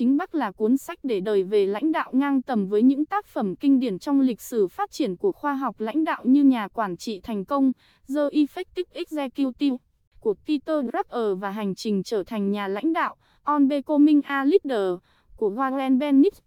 Chính Bắc là cuốn sách để đời về lãnh đạo ngang tầm với những tác phẩm kinh điển trong lịch sử phát triển của khoa học lãnh đạo như Nhà quản trị thành công, The Effective Executive của Peter Drucker và Hành trình trở thành nhà lãnh đạo, On Becoming a Leader của Warren Bennis.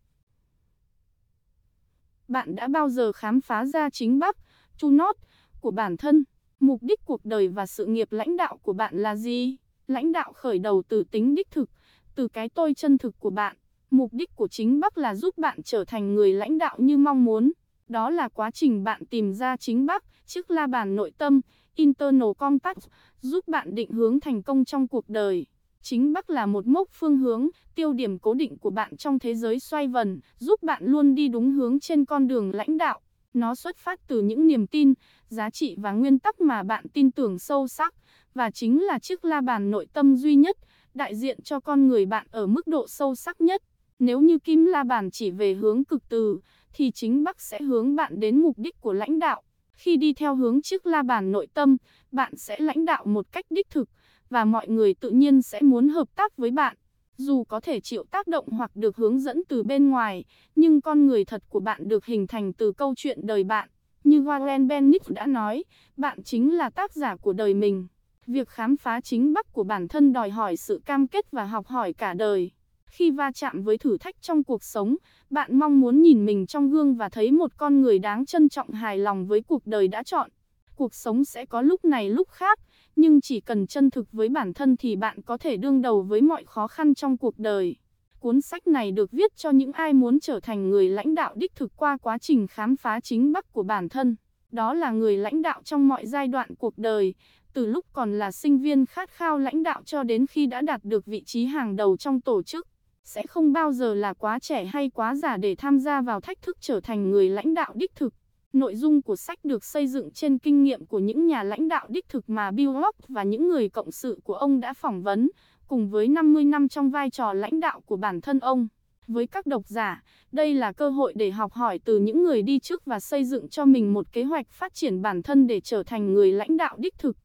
Bạn đã bao giờ khám phá ra chính Bắc, Chu Not của bản thân? Mục đích cuộc đời và sự nghiệp lãnh đạo của bạn là gì? Lãnh đạo khởi đầu từ tính đích thực, từ cái tôi chân thực của bạn. Mục đích của chính Bắc là giúp bạn trở thành người lãnh đạo như mong muốn. Đó là quá trình bạn tìm ra chính Bắc, chiếc la bàn nội tâm, internal compass, giúp bạn định hướng thành công trong cuộc đời. Chính Bắc là một mốc phương hướng, tiêu điểm cố định của bạn trong thế giới xoay vần, giúp bạn luôn đi đúng hướng trên con đường lãnh đạo. Nó xuất phát từ những niềm tin, giá trị và nguyên tắc mà bạn tin tưởng sâu sắc, và chính là chiếc la bàn nội tâm duy nhất, đại diện cho con người bạn ở mức độ sâu sắc nhất. Nếu như kim la bàn chỉ về hướng cực từ, thì chính Bắc sẽ hướng bạn đến mục đích của lãnh đạo. Khi đi theo hướng chiếc la bàn nội tâm, bạn sẽ lãnh đạo một cách đích thực, và mọi người tự nhiên sẽ muốn hợp tác với bạn. Dù có thể chịu tác động hoặc được hướng dẫn từ bên ngoài, nhưng con người thật của bạn được hình thành từ câu chuyện đời bạn. Như Warren Bennett đã nói, bạn chính là tác giả của đời mình. Việc khám phá chính bắc của bản thân đòi hỏi sự cam kết và học hỏi cả đời. Khi va chạm với thử thách trong cuộc sống, bạn mong muốn nhìn mình trong gương và thấy một con người đáng trân trọng hài lòng với cuộc đời đã chọn. Cuộc sống sẽ có lúc này lúc khác, nhưng chỉ cần chân thực với bản thân thì bạn có thể đương đầu với mọi khó khăn trong cuộc đời. Cuốn sách này được viết cho những ai muốn trở thành người lãnh đạo đích thực qua quá trình khám phá chính bắc của bản thân. Đó là người lãnh đạo trong mọi giai đoạn cuộc đời, từ lúc còn là sinh viên khát khao lãnh đạo cho đến khi đã đạt được vị trí hàng đầu trong tổ chức. Sẽ không bao giờ là quá trẻ hay quá già để tham gia vào thách thức trở thành người lãnh đạo đích thực. Nội dung của sách được xây dựng trên kinh nghiệm của những nhà lãnh đạo đích thực mà Bill Locke và những người cộng sự của ông đã phỏng vấn, cùng với 50 năm trong vai trò lãnh đạo của bản thân ông. Với các độc giả, đây là cơ hội để học hỏi từ những người đi trước và xây dựng cho mình một kế hoạch phát triển bản thân để trở thành người lãnh đạo đích thực.